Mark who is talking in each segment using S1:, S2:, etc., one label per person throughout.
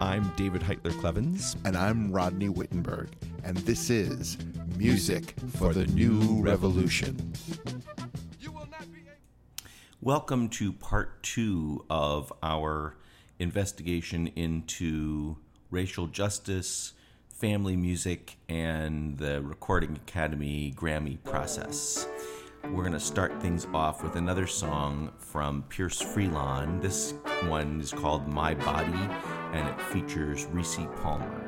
S1: I'm David Heitler Klevans.
S2: And I'm Rodney Wittenberg. And this is Music for the New Revolution.
S1: Welcome to part two of our investigation into racial justice, family music, and the Recording Academy Grammy process. We're going to start things off with another song from Pierce Freelon. This one is called My Body, and it features Reese Palmer.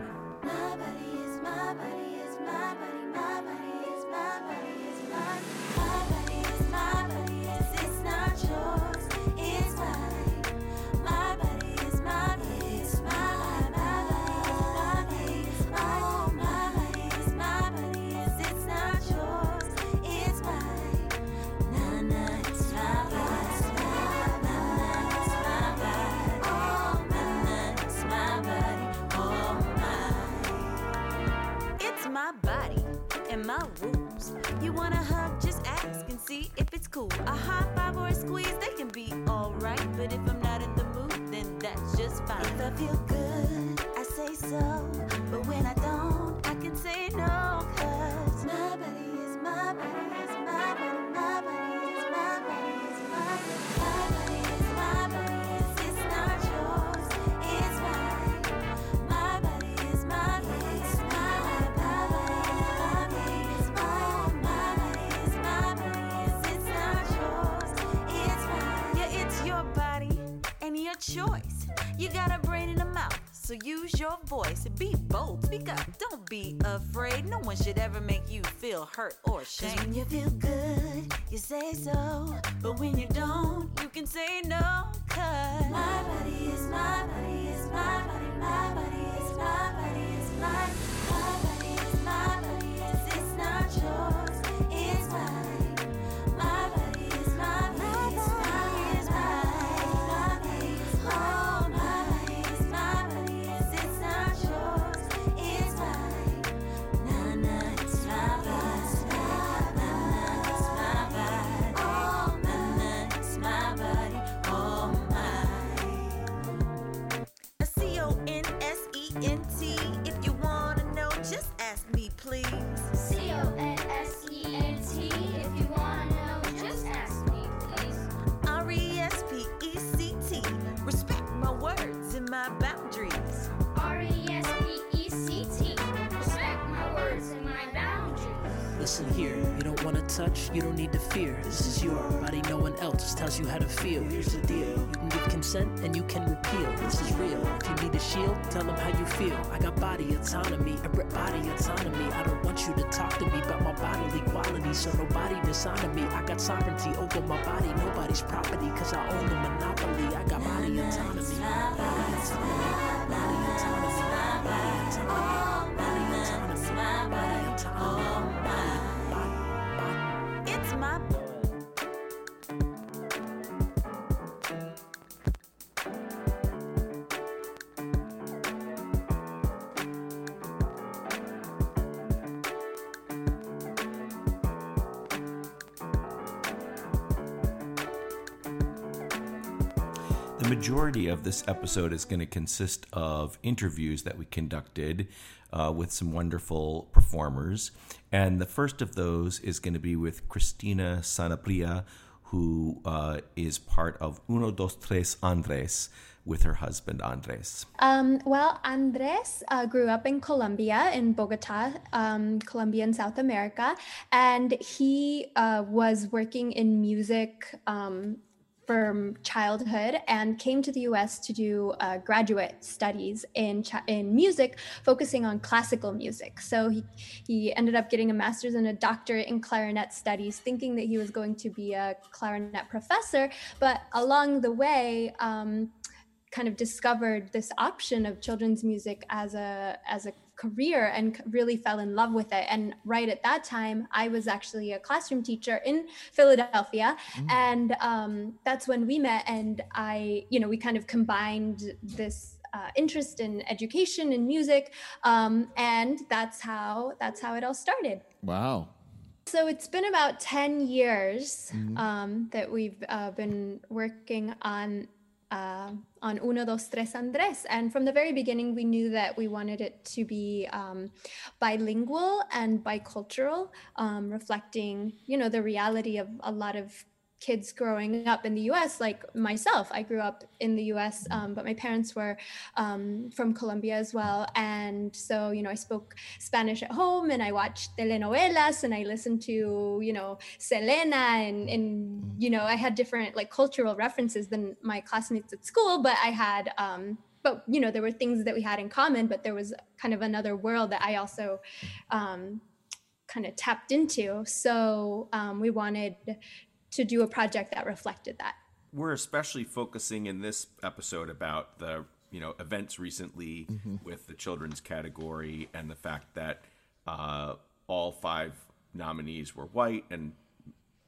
S3: Say no.
S4: Touch, you don't need to fear. This is your body, no one else tells you how to feel. Here's the deal you can give consent and you can repeal. This is real. If you need a shield, tell them how you feel. I got body autonomy, I rip body autonomy. I don't want you to talk to me about my bodily qualities, so nobody dishonor me. I got sovereignty over my body, nobody's property, cause I own the monopoly. I got body autonomy, body autonomy, body autonomy, body autonomy,
S1: Of this episode is going to consist of interviews that we conducted uh, with some wonderful performers. And the first of those is going to be with Cristina Sanabria, who uh, is part of Uno Dos Tres Andres with her husband Andres.
S5: Um, well, Andres uh, grew up in Colombia, in Bogota, um, Colombia in South America, and he uh, was working in music um, from childhood and came to the U.S. to do uh, graduate studies in in music, focusing on classical music. So he he ended up getting a master's and a doctorate in clarinet studies, thinking that he was going to be a clarinet professor. But along the way, um, kind of discovered this option of children's music as a as a career and really fell in love with it. And right at that time i was actually a classroom teacher in philadelphia. And um, that's when we met and i you know we kind of combined this uh, interest in education and music um, and that's how that's how it all started.
S2: Wow.
S5: so it's been about 10 years um, that we've uh, been working on uh, on Uno Dos Tres Andres. And from the very beginning, we knew that we wanted it to be um, bilingual and bicultural, um, reflecting, you know, the reality of a lot of kids growing up in the US, like myself. I grew up in the US, um, but my parents were um, from Colombia as well. And so, you know, I spoke Spanish at home and I watched telenovelas and I listened to, you know, Selena and, and you know, I had different like cultural references than my classmates at school, but I had, um, but you know, there were things that we had in common, but there was kind of another world that I also um, kind of tapped into. So um, we wanted to do a project that reflected that.
S6: We're especially focusing in this episode about the you know events recently mm-hmm. with the children's category and the fact that uh, all five nominees were white and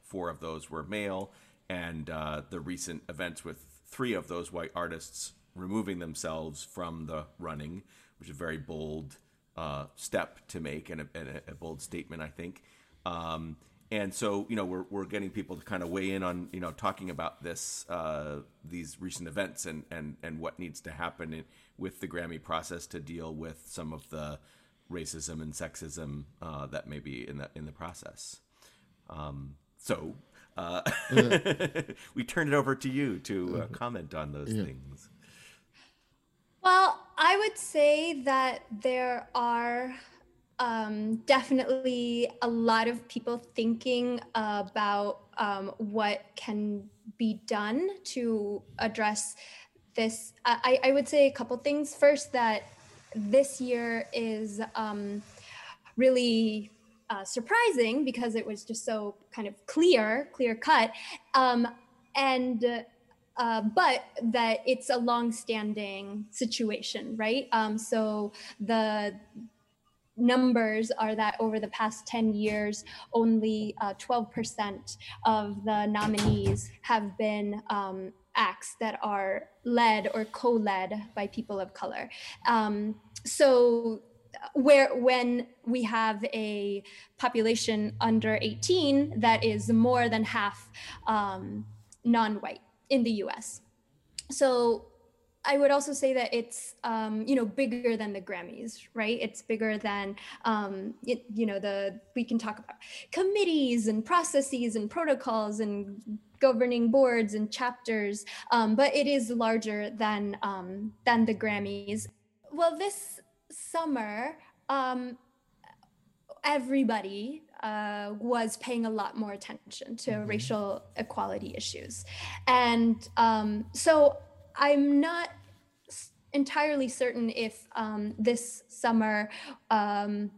S6: four of those were male, and uh, the recent events with three of those white artists removing themselves from the running, which is a very bold uh, step to make and a, and a, bold statement, I think. Um, and so you know we're we're getting people to kind of weigh in on you know talking about this uh, these recent events and and and what needs to happen in, with the Grammy process to deal with some of the racism and sexism uh, that may be in the in the process. Um, so uh, we turn it over to you to uh, comment on those yeah. things.
S5: Well, I would say that there are um, definitely a lot of people thinking about um, what can be done to address this. I, I, would say a couple things. First, that this year is um, really uh, surprising because it was just so kind of clear, clear cut. Um, and uh, but that it's a long-standing situation, right? Um, so the numbers are that over the past 10 years, only uh, 12% of the nominees have been um, acts that are led or co-led by people of color. Um, so where when we have a population under 18 that is more than half um, non-white in the US. So I would also say that it's um, you know bigger than the Grammys, right? It's bigger than um, it, you know the we can talk about committees and processes and protocols and governing boards and chapters, um, but it is larger than um, than the Grammys. Well, this summer, um, everybody uh, was paying a lot more attention to mm-hmm. racial equality issues, and um, so I'm not entirely certain if um, this summer, um,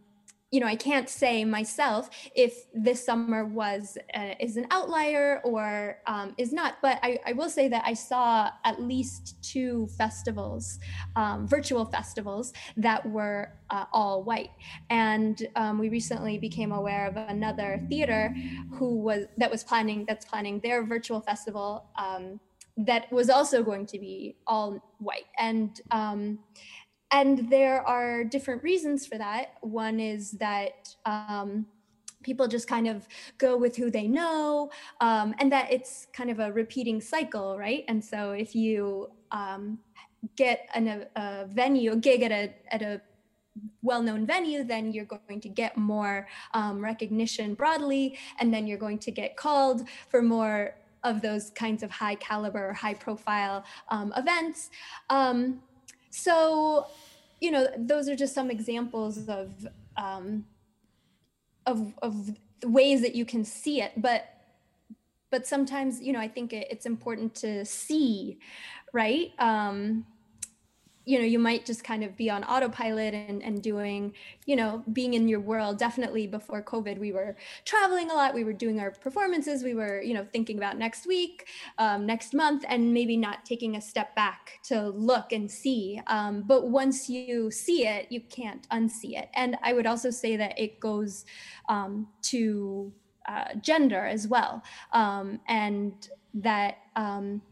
S5: you know, I can't say myself if this summer was uh, is an outlier or um, is not. But I, I, will say that I saw at least two festivals, um, virtual festivals that were uh, all white, and um, we recently became aware of another theater who was that was planning that's planning their virtual festival um, that was also going to be all white. And um, and there are different reasons for that. One is that um, people just kind of go with who they know um, and that it's kind of a repeating cycle right? And so if you um, get an, a, venue a gig at a at a well-known venue then you're going to get more um, recognition broadly and then you're going to get called for more of those kinds of high caliber, high profile um, events. Um, so, you know, those are just some examples of, um, of, of ways that you can see it. But, but sometimes, you know, I think it, it's important to see, right? Um, you know you might just kind of be on autopilot and, and doing you know being in your world. Definitely before covid we were traveling a lot. We were doing our performances. We were you know thinking about next week um, next month and maybe not taking a step back to look and see. Um, but once you see it you can't unsee it. And i would also say that it goes um, to uh, gender as well. Um, and that um,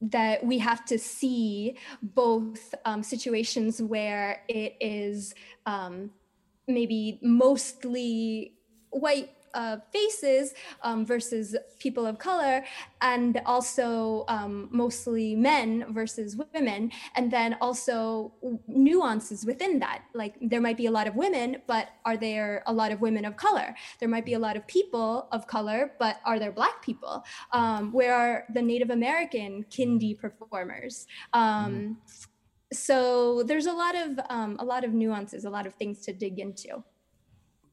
S5: that we have to see both um, situations where it is um, maybe mostly white uh, faces um, versus people of color, and also um, mostly men versus women, and then also nuances within that. Like there might be a lot of women, but are there a lot of women of color? There might be a lot of people of color, but are there Black people? Um, where are the Native American kindy performers? Um, so there's a lot of um, a lot of nuances, a lot of things to dig into.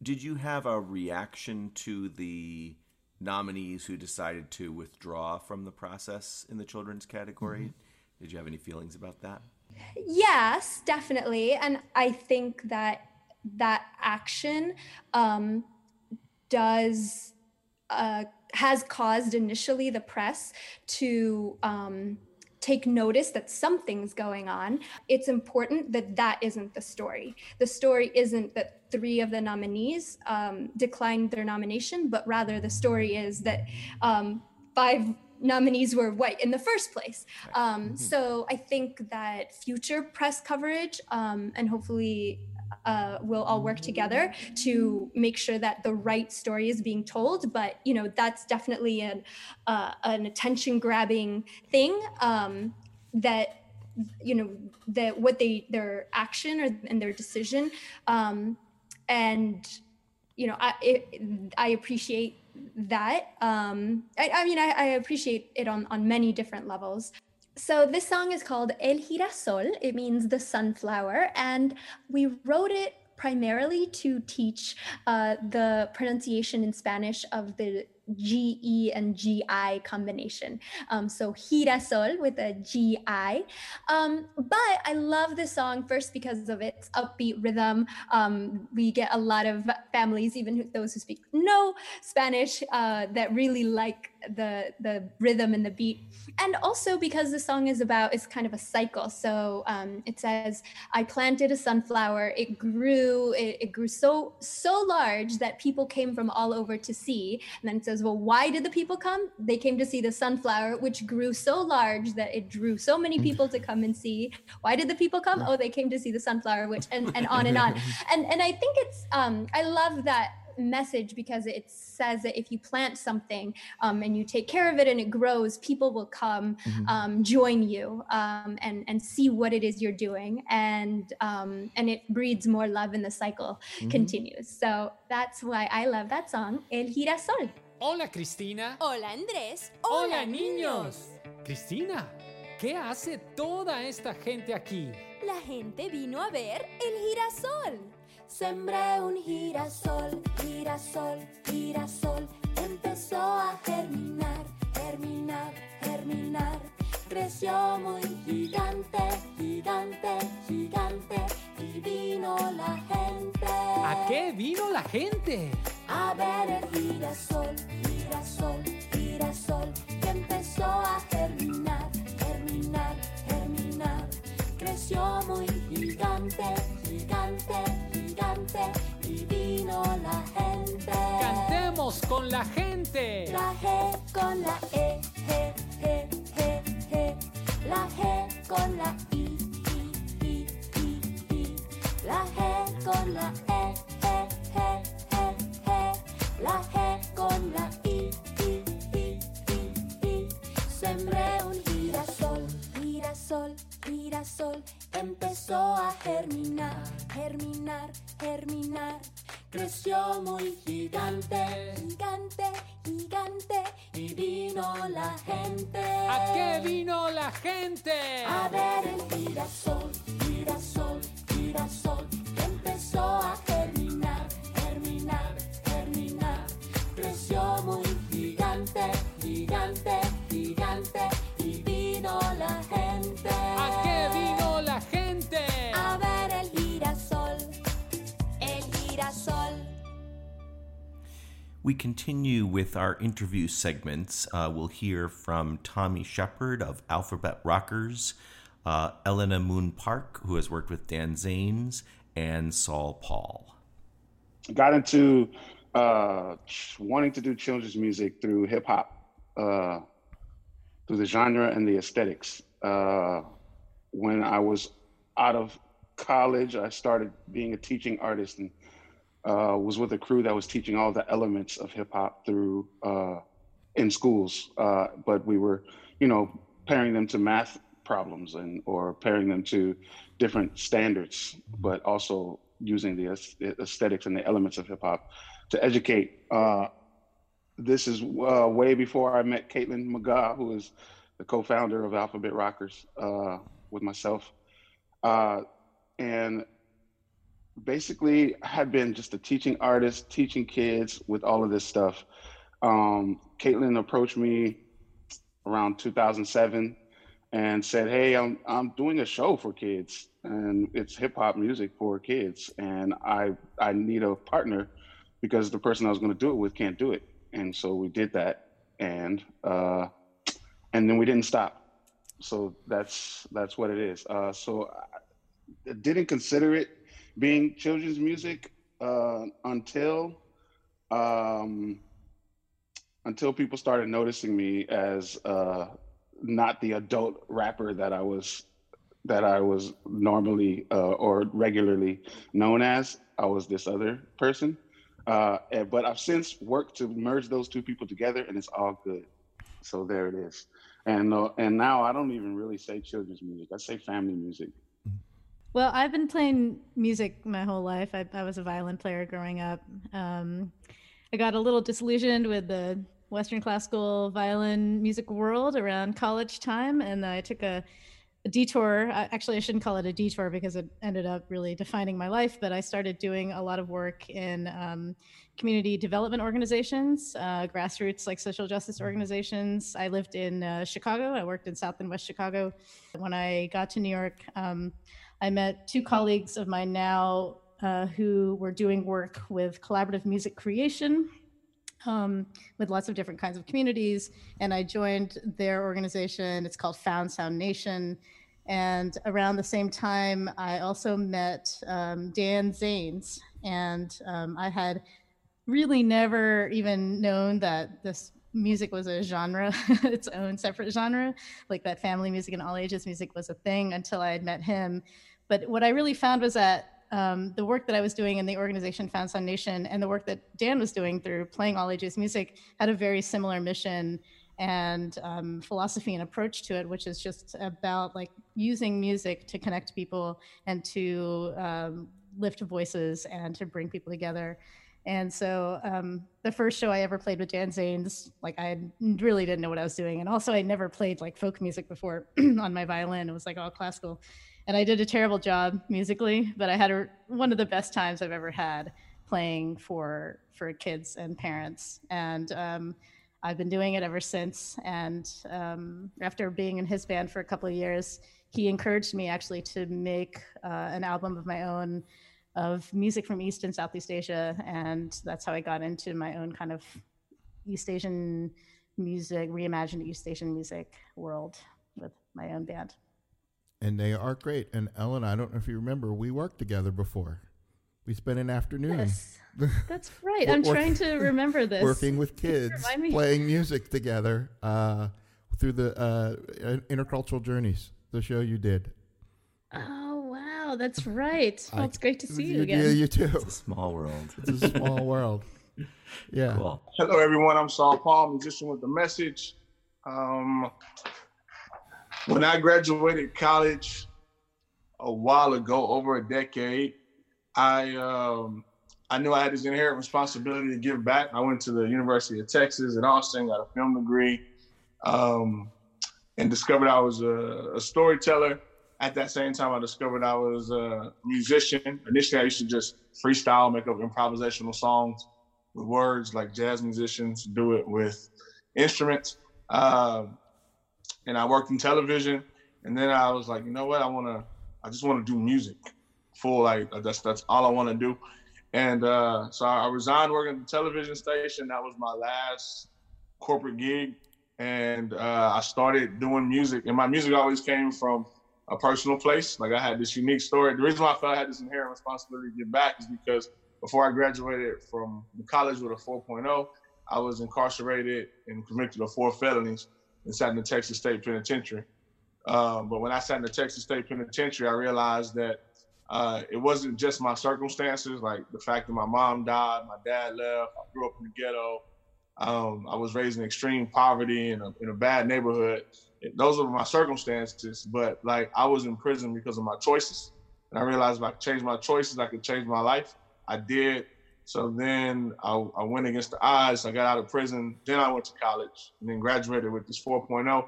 S6: Did you have a reaction to the nominees who decided to withdraw from the process in the children's category? Did you have any feelings about that?
S5: Yes, definitely, and I think that that action um, does uh, has caused initially the press to um, take notice that something's going on. It's important that that isn't the story. The story isn't that three of the nominees um, declined their nomination, but rather the story is that um, five nominees were white in the first place. Um, so I think that future press coverage um, and hopefully uh, we'll all work together to make sure that the right story is being told. But you know, that's definitely an uh, an attention grabbing thing um, that you know that what they their action or and their decision um, and you know I it, I appreciate that. Um, I, I mean, I, I appreciate it on on many different levels. So this song is called El Girasol. It means the sunflower, and we wrote it primarily to teach uh, the pronunciation in Spanish of the G E and G I combination. Um, so girasol with a G I. Um, but I love this song first because of its upbeat rhythm. Um, we get a lot of families, even those who speak no Spanish, uh, that really like the the rhythm and the beat and also because the song is about it's kind of a cycle so um, it says i planted a sunflower it grew it, it grew so so large that people came from all over to see and then it says well why did the people come? They came to see the sunflower which grew so large that it drew so many people to come and see. Why did the people come? Oh they came to see the sunflower which and, and on and on. And and i think it's um, i love that message because it says that if you plant something um, and you take care of it and it grows, people will come um, join you um, and and see what it is you're doing, and um, and it breeds more love, and the cycle continues. So that's why I love that song, El Girasol.
S7: Hola Cristina.
S8: Hola Andrés.
S7: Hola niños. Cristina, ¿qué hace toda esta gente aquí?
S8: La gente vino a ver el girasol. Sembré un girasol, girasol, girasol. Empezó a germinar, germinar, germinar. Creció muy gigante, gigante, gigante. Y vino la gente.
S7: ¿A qué vino la gente?
S8: A ver el girasol, girasol, girasol, que empezó a germinar, germinar, germinar. Creció muy gigante, gigante, gigante, y vino la gente.
S7: Cantemos con la gente.
S8: La G con la E, G, G, G, G. La G con la I, I, I, I, I. La G con la E, G, G, G, G. La G con la I, I, I, I, I. Sembré un girasol, girasol, girasol. Empezó a germinar, germinar, germinar. Creció muy gigante, gigante, gigante. Y vino la gente.
S7: ¿A qué vino la gente?
S8: A ver el girasol, girasol, girasol, empezó a germinar,
S6: We continue with our interview segments. Uh, we'll hear from Tommy Shepard of Alphabet Rockers, uh, Elena Moon Park, who has worked with Dan Zanes, and Saul Paul.
S9: got into uh, wanting to do children's music through hip hop, uh, through the genre and the aesthetics. Uh, when I was out of college, I started being a teaching artist and uh, was with a crew that was teaching all the elements of hip hop through uh, in schools, uh, but we were, you know, pairing them to math problems and or pairing them to different standards, but also using the aesthetics and the elements of hip hop to educate. Uh, this is uh, way before I met Kaitlin McGaw, who is the co-founder of Alphabet Rockers with myself, and basically had been just a teaching artist, teaching kids with all of this stuff. Um, Kaitlin approached me around 2007 and said, "Hey, I'm I'm doing a show for kids, and it's hip hop music for kids, and I I need a partner because the person I was going to do it with can't do it." And so we did that, and uh, and then we didn't stop. So that's that's what it is. Uh, so I didn't consider it being children's music uh, until um, until people started noticing me as uh, not the adult rapper that I was that I was normally uh, or regularly known as. I was this other person. Uh, and, but I've since worked to merge those two people together, and it's all good. So there it is. And uh, and now I don't even really say children's music. I say family music.
S10: Well, I've been playing music my whole life. I, I was a violin player growing up. Um, I got a little disillusioned with the Western classical violin music world around college time, and I took a, a detour. Actually, I shouldn't call it a detour because it ended up really defining my life. But I started doing a lot of work in um, community development organizations, uh, grassroots like social justice organizations. I lived in uh, Chicago. I worked in South and West Chicago. When I got to New York, um, I met two colleagues of mine now uh, who were doing work with collaborative music creation um, with lots of different kinds of communities. And I joined their organization. It's called Found Sound Nation. And around the same time, I also met um, Dan Zanes. And um, I had really never even known that this music was a genre, its own separate genre, like that family music and all ages music was a thing until I had met him. But what I really found was that um, the work that I was doing in the organization Found Nation and the work that Dan was doing through playing all ages music had a very similar mission and um, philosophy and approach to it, which is just about like using music to connect people and to um, lift voices and to bring people together. And so um, the first show I ever played with Dan Zanes, like I really didn't know what I was doing. And also I never played like folk music before on my violin. It was like all classical and I did a terrible job musically, but I had a, one of the best times I've ever had playing for for kids and parents. And um, I've been doing it ever since. And um, after being in his band for a couple of years, he encouraged me actually to make uh, an album of my own of music from East and Southeast Asia. And that's how I got into my own kind of East Asian music, reimagined East Asian music world with my own band
S2: and they are great. And Ellen, I don't know if you remember, we worked together before. We spent an afternoon.
S10: Yes, that's right. I'm trying to remember this.
S2: Working with kids, playing music together uh, through the uh, intercultural journeys, the show you did.
S10: Oh wow, that's right. Well, it's great to see you, you again. Yeah,
S2: you too.
S6: It's a small world.
S2: It's a small world. Yeah.
S11: Cool. Hello, everyone. I'm Saul Paul, musician with the message. Um, when I graduated college a while ago, over a decade, I um, I knew I had this inherent responsibility to give back. I went to the University of Texas at Austin, got a film degree, um, and discovered I was a, a, storyteller. At that same time, I discovered I was a musician. Initially, I used to just freestyle, make up improvisational songs with words like jazz musicians do it with instruments. Um, and I worked in television. And then I was like, you know what? I want to, I just want to do music full. Like that's, that's all I want to do. And uh, so I resigned working at the television station. That was my last corporate gig. And uh, I started doing music. And my music always came from a personal place. Like I had this unique story. The reason why I felt I had this inherent responsibility to give back is because before I graduated from college with a 4.0, I was incarcerated and convicted of four felonies and sat in the Texas State Penitentiary. Um, but when I sat in the Texas State Penitentiary, I realized that Uh, it wasn't just my circumstances, like the fact that my mom died, my dad left, I grew up in the ghetto. Um, I was raised in extreme poverty in a, in a bad neighborhood. Those were my circumstances, but like I was in prison because of my choices. And I realized if I could change my choices, I could change my life. I did. So then I, I went against the odds. I got out of prison. Then I went to college and then graduated with this 4.0.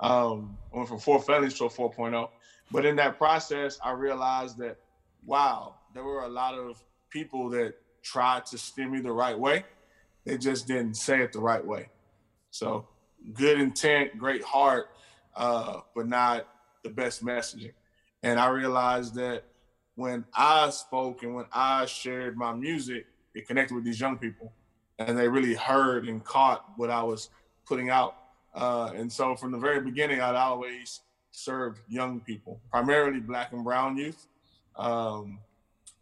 S11: Um, I went from four felonies to a 4.0. But in that process, I realized that, wow, there were a lot of people that tried to steer me the right way. They just didn't say it the right way. So good intent, great heart, uh, but not the best messaging. And I realized that when I spoke and when I shared my music, it connected with these young people and they really heard and caught what I was putting out. Uh, and so from the very beginning, I'd always served young people, primarily black and brown youth, um,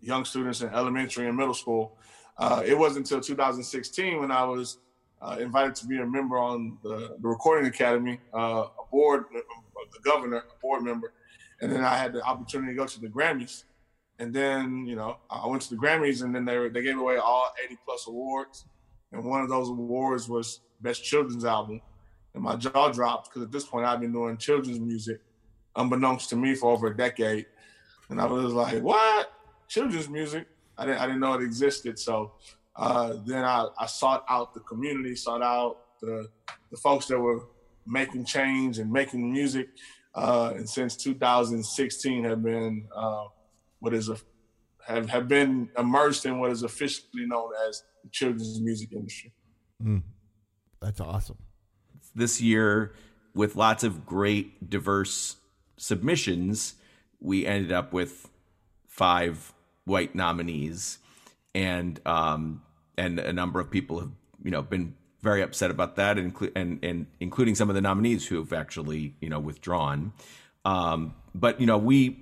S11: young students in elementary and middle school. Uh, it wasn't until 2016 when I was uh, invited to be a member on the, the Recording Academy, uh, a board, the governor, a board member, and then I had the opportunity to go to the Grammys. And then, you know, I went to the Grammys, and then they they gave away all 80 plus awards, and one of those awards was Best Children's Album and my jaw dropped because at this point I've been doing children's music, unbeknownst to me, for over a decade, and I was like, "What? Children's music? I didn't I didn't know it existed." So uh, then I, I sought out the community, sought out the the folks that were making change and making music, uh, and since 2016 have been uh, what is a have, have been immersed in what is officially known as the children's music industry.
S2: Mm. That's awesome
S6: this year with lots of great diverse submissions, we ended up with five white nominees, and um, and a number of people have you know been very upset about that, and and, and including some of the nominees who have actually you know withdrawn. Um, but you know we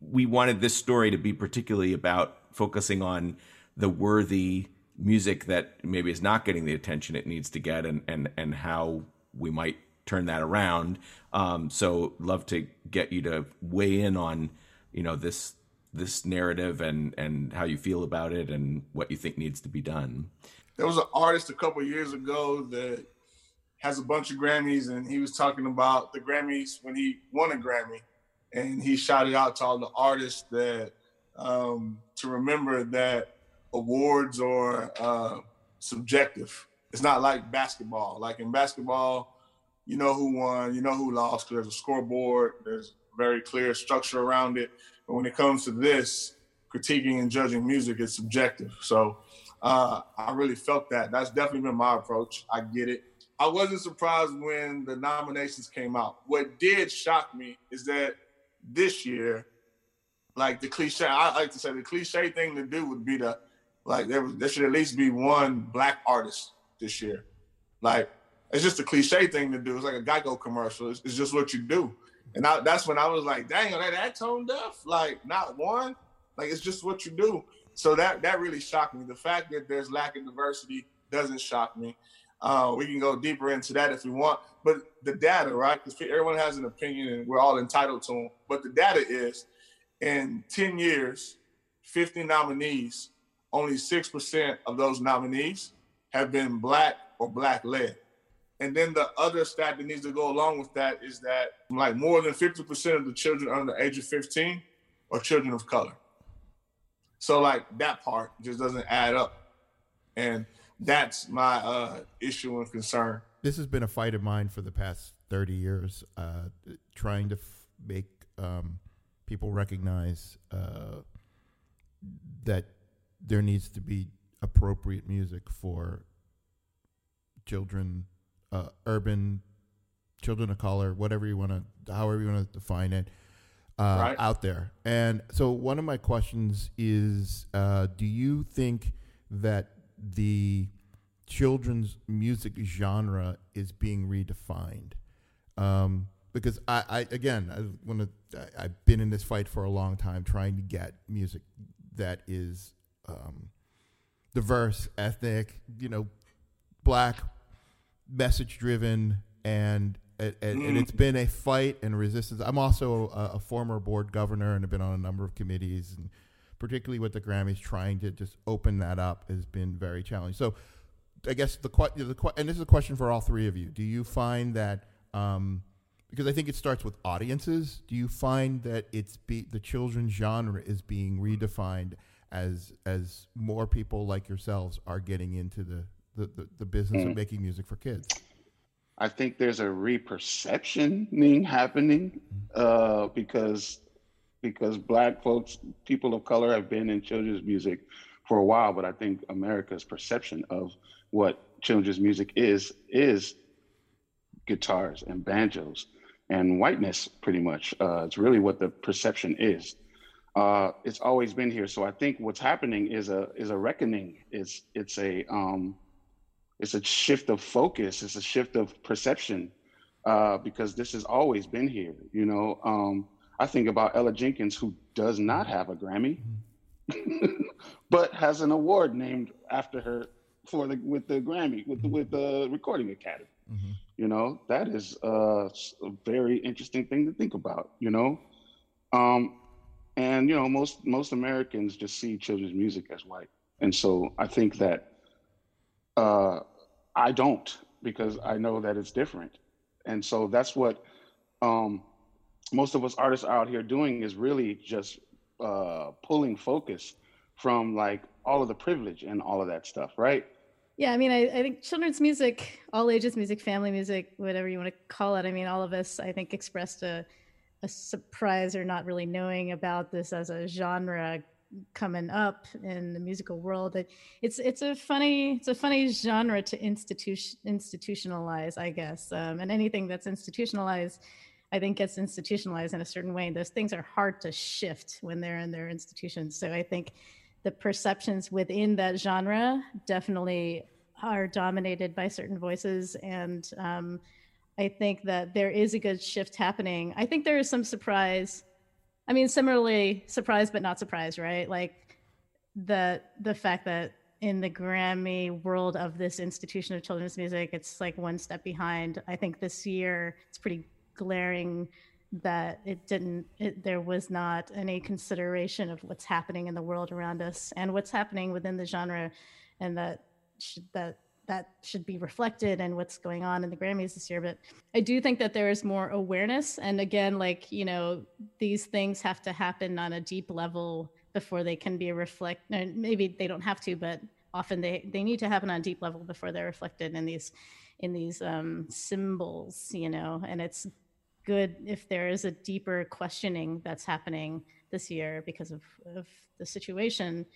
S6: we wanted this story to be particularly about focusing on the worthy music that maybe is not getting the attention it needs to get and and and how we might turn that around. Um, so love to get you to weigh in on, you know, this this narrative and and how you feel about it and what you think needs to be done.
S11: There was an artist a couple years ago that has a bunch of Grammys, and he was talking about the Grammys when he won a Grammy, and he shouted out to all the artists that um, to remember that awards are uh, subjective it's not like basketball. Like in basketball, you know who won, you know who lost because there's a scoreboard, there's very clear structure around it. But when it comes to this, critiquing and judging music is subjective. So uh, I really felt that. That's definitely been my approach. I get it. I wasn't surprised when the nominations came out. What did shock me is that this year, like the cliche, I like to say the cliche thing to do would be to like there, there should at least be one black artist this year. Like it's just a cliche thing to do. It's like a Geico commercial. It's, it's just what you do. And I, that's when I was like, dang, are that tone deaf? Like not one. Like it's just what you do. So that that really shocked me. The fact that there's lack of diversity doesn't shock me. Uh, we can go deeper into that if we want, but the data, right? Because everyone has an opinion and we're all entitled to them. But the data is, in 10 years, 50 nominees, only 6% of those nominees have been black or black led. And then the other stat that needs to go along with that is that like more than 50% of the children under the age of 15 are children of color. So like that part just doesn't add up. And that's my uh, issue and concern.
S2: This has been a fight of mine for the past 30 years, uh, trying to f- make um, people recognize uh, that there needs to be appropriate music for children, uh, urban children of color, whatever you want to, however you want to define it, uh, right. out there. And so, one of my questions is: uh, Do you think that the children's music genre is being redefined? Um, because I, I again, I want to. I've been in this fight for a long time, trying to get music that is um, diverse, ethnic, you know, black, message driven, and and, and, and it's been a fight and resistance. I'm also a, a former board governor and have been on a number of committees, and particularly with the Grammys, trying to just open that up has been very challenging. So, I guess the the and this is a question for all three of you. Do you find that um, because I think it starts with audiences? Do you find that it's be, the children's genre is being redefined as as more people like yourselves are getting into the the, the, the business
S9: Mm.
S2: of making music for kids?
S9: I think there's a reperceptioning happening uh, because because black folks, people of color, have been in children's music for a while. But I think America's perception of what children's music is is guitars and banjos and whiteness, pretty much. Uh, it's really what the perception is. Uh, it's always been here. So I think what's happening is a is a reckoning. It's it's a um, it's a shift of focus. It's a shift of perception uh, because this has always been here you know? Um, i think about ella jenkins who does not have a grammy but has an award named after her for the with the grammy with the with the recording academy. You know that is uh, a very interesting thing to think about you know? Um, and you know most most americans just see children's music as white. And so i think that uh, I don't because I know that it's different. And so that's what um, most of us artists are out here doing is really just uh, pulling focus from like all of the privilege and all of that stuff, right?
S10: Yeah, I mean, I, I think children's music, all ages music, family music, whatever you want to call it. I mean, all of us, I think, expressed a, a surprise or not really knowing about this as a genre coming up in the musical world. It's it's a funny it's a funny genre to institution institutionalize, I guess. Um, and anything that's institutionalized, I think, gets institutionalized in a certain way. And Those things are hard to shift when they're in their institutions. So I think the perceptions within that genre definitely are dominated by certain voices and um, i think that there is a good shift happening i think there is some surprise i mean similarly surprised but not surprised, right? Like the the fact that in the grammy world of this institution of children's music it's like one step behind. I think this year it's pretty glaring that it didn't it, there was not any consideration of what's happening in the world around us and what's happening within the genre and that that that should be reflected in what's going on in the grammys this year but i do think that there is more awareness. And again like you know these things have to happen on a deep level before they can be reflect no, maybe they don't have to but often they they need to happen on a deep level before they're reflected in these in these um, symbols you know? And it's good if there is a deeper questioning that's happening this year because of, of the situation.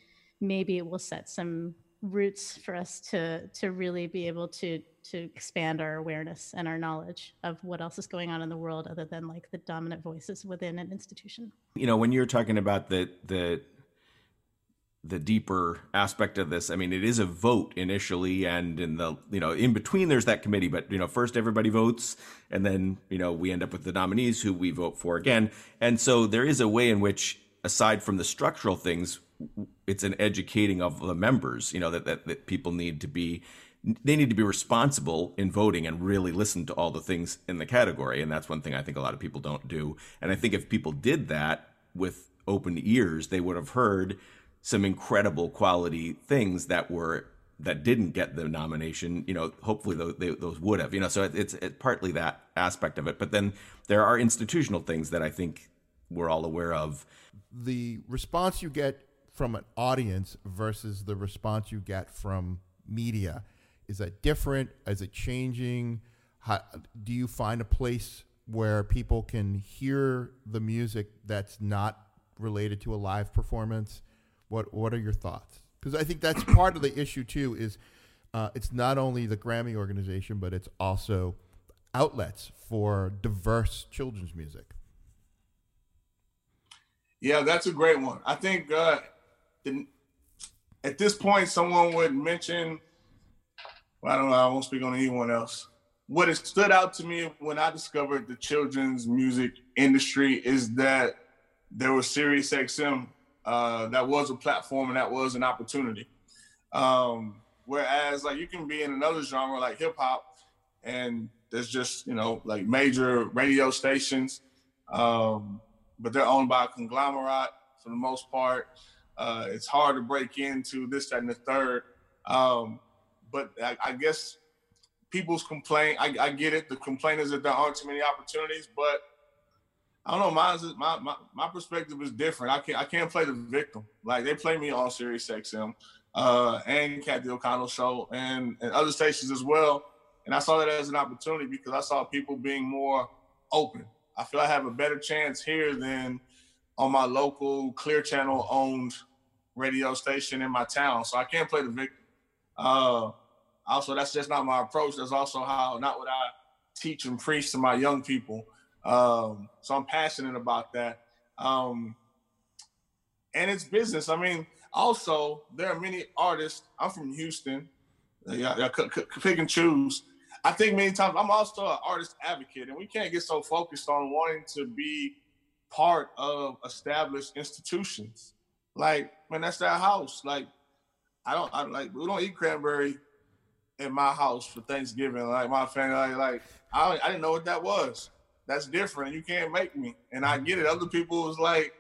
S10: Maybe it will set some roots for us to to really be able to to expand our awareness and our knowledge of what else is going on in the world other than like the dominant voices within an institution.
S6: You know when you're talking about the the the deeper aspect of this i mean it is a vote initially and in the you know in between there's that committee but you know first everybody votes and then you know we end up with the nominees who we vote for again. And so there is a way in which aside from the structural things it's an educating of the members you know that, that that people need to be they need to be responsible in voting and really listen to all the things in the category. And that's one thing i think a lot of people don't do. And i think if people did that with open ears they would have heard some incredible quality things that were that didn't get the nomination you know hopefully those, they, those would have you know so it, it's, it's partly that aspect of it. But then there are institutional things that i think we're all aware of.
S2: The response you get from an audience versus the response you get from media. Is that different? Is it changing? How, do you find a place where people can hear the music that's not related to a live performance? What what are your thoughts? Because i think that's part of the issue too is uh, it's not only the grammy organization but it's also outlets for diverse children's music.
S11: Yeah, that's a great one. I think uh, the, at this point, someone would mention, well, I don't know, I won't speak on anyone else. What has stood out to me when I discovered the children's music industry is that there was Sirius XM, uh, that was a platform and that was an opportunity. Um, whereas, like, you can be in another genre like hip hop and there's just you know like major radio stations, um, but they're owned by a conglomerate for the most part. Uh, it's hard to break into this, that, and the third. Um, but I, I, guess people's complaint, I, I, get it. The complaint is that there aren't too many opportunities, but I don't know. Mine's my, my my perspective is different. I can't I can't play the victim. Like they play me on Sirius XM uh, and Kathy O'Connell show and, and other stations as well. And I saw that as an opportunity because I saw people being more open. I feel I have a better chance here than on my local Clear Channel owned radio station in my town. So I can't play the victim. Uh, also, that's just not my approach. That's also how not what I teach and preach to my young people. Um, so I'm passionate about that. Um, and it's business. I mean, also there are many artists. I'm from Houston. Yeah, yeah, pick and choose. I think many times I'm also an artist advocate, and we can't get so focused on wanting to be part of established institutions. Like, man, that's their house. Like, I don't, I like, we don't eat cranberry in my house for Thanksgiving. Like my family, like, like I, I didn't know what that was. That's different. You can't make me, and I mm-hmm. get it. Other people was like,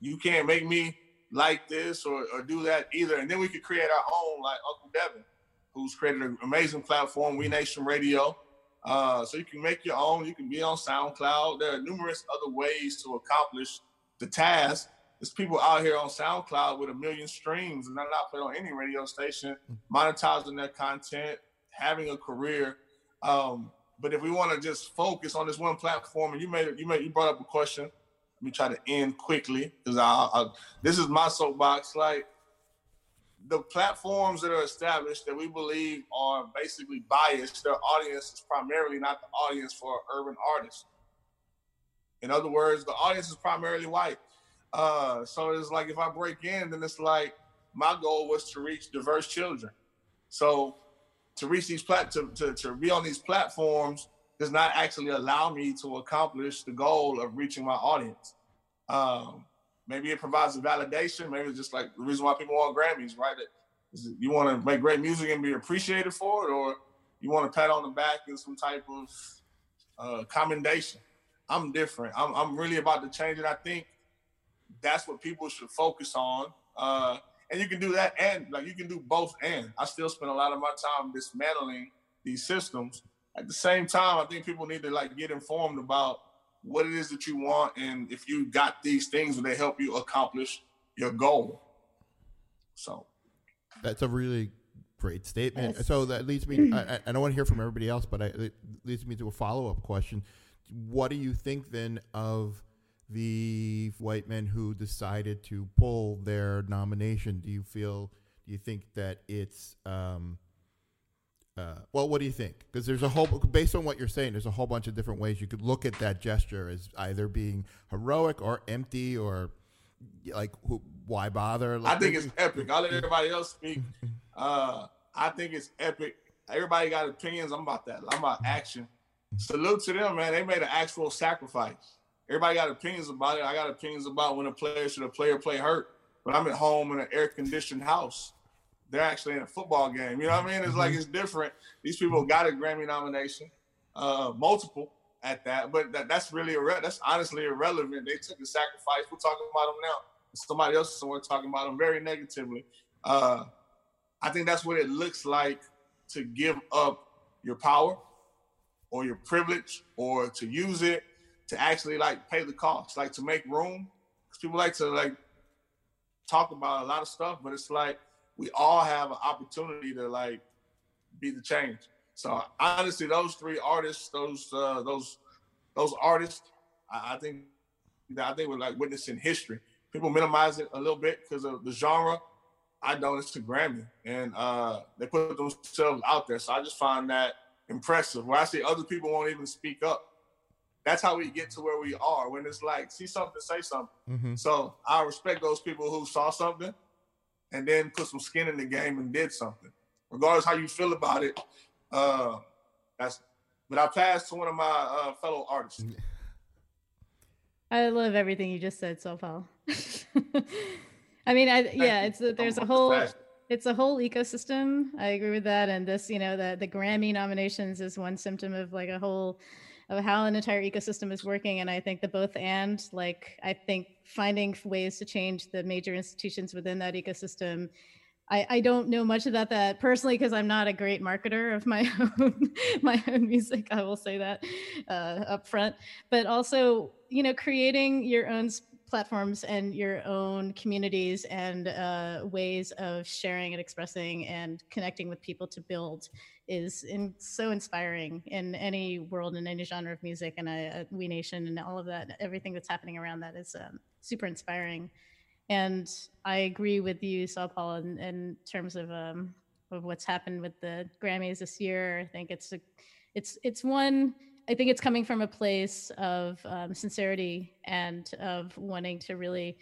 S11: you can't make me like this or, or do that either. And then we could create our own, like Uncle Devin, who's created an amazing platform, We Nation Radio. Uh, so you can make your own. You can be on SoundCloud. There are numerous other ways to accomplish the task. There's people out here on SoundCloud with a million streams and they're not playing on any radio station, monetizing their content, having a career. Um, but if we want to just focus on this one platform, and you made you made you brought up a question. Let me try to end quickly because I, I this is my soapbox. Like the platforms that are established that we believe are basically biased, their audience is primarily not the audience for urban artists. In other words, the audience is primarily white. Uh, so it's like if I break in, then it's like my goal was to reach diverse children. So to reach these plat to, to, to be on these platforms does not actually allow me to accomplish the goal of reaching my audience. Um, maybe it provides a validation. Maybe it's just like the reason why people want Grammys, right? That you want to make great music and be appreciated for it, or you want to pat on the back and some type of uh, commendation. I'm different. I'm, I'm really about to change it. I think that's what people should focus on. Uh, and you can do that and like you can do both and. I still spend a lot of my time dismantling these systems. At the same time, I think people need to like get informed about what it is that you want and if you got these things will they help you accomplish your goal? So.
S2: That's a really great statement. Yes. so that leads me I, I, don't want to hear from everybody else but I, it leads me to a follow-up question. What do you think then of the white men who decided to pull their nomination? Do you feel do you think that it's um, uh, well, what do you think? Because there's a whole, based on what you're saying, there's a whole bunch of different ways you could look at that gesture as either being heroic or empty or like, who, why bother?
S11: Like, I think it's epic. I'll let everybody else speak. Uh, I think it's epic. Everybody got opinions. I'm about that. I'm about action. Salute to them, man. They made an actual sacrifice. Everybody got opinions about it. I got opinions about when a player should a player play hurt. But I'm at home in an air conditioned house they're actually in a football game. You know what I mean? It's like mm-hmm. it's different. These people got a Grammy nomination, uh, multiple at that, but that, that's really irre- that's honestly irrelevant. They took the sacrifice. We're talking about them now. Somebody else is somewhere talking about them very negatively. Uh, I think that's what it looks like to give up your power or your privilege or to use it to actually like pay the cost, like to make room. Because people like to like talk about a lot of stuff, but it's like we all have an opportunity to like be the change. So honestly, those three artists, those uh, those those artists, I, I think I think we're like witnessing history. People minimize it a little bit because of the genre. I don't. It's a Grammy, and uh, they put themselves out there. So I just find that impressive. Where I see other people won't even speak up. That's how we get to where we are. When it's like, see something, say something. Mm-hmm. So I respect those people who saw something and then put some skin in the game and did something. Regardless how you feel about it, uh, that's. But I passed to one of my uh, fellow artists.
S10: I love everything you just said, so far. I mean, I, yeah, it's a, there's a whole it's a whole ecosystem. I agree with that. And this, you know, the the Grammy nominations is one symptom of like a whole of how an entire ecosystem is working. And I think the both and like I think finding ways to change the major institutions within that ecosystem. I, I don't know much about that personally because I'm not a great marketer of my own my own music. I will say that uh, up front. But also, you know, creating your own platforms and your own communities and uh, ways of sharing and expressing and connecting with people to build is in, so inspiring in any world in any genre of music and uh, we nation and all of that everything that's happening around that is um, super inspiring. And i agree with you saul paul in, in terms of um, of what's happened with the grammys this year. I think it's a it's it's one I think it's coming from a place of um, sincerity and of wanting to really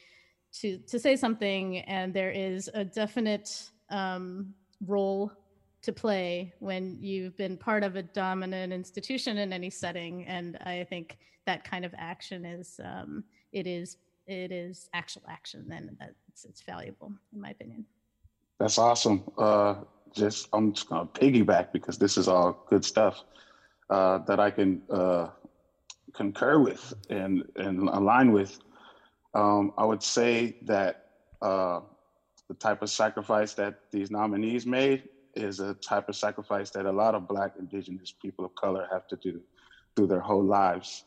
S10: to to say something, and there is a definite um, role to play when you've been part of a dominant institution in any setting, and I think that kind of action is um, it is it is actual action, Then that's it's valuable in my opinion.
S9: That's awesome. Uh, just I'm just gonna piggyback because this is all good stuff uh, that I can uh, concur with and, and align with. Um, I would say that uh, the type of sacrifice that these nominees made is a type of sacrifice that a lot of Black, Indigenous people of color have to do through their whole lives.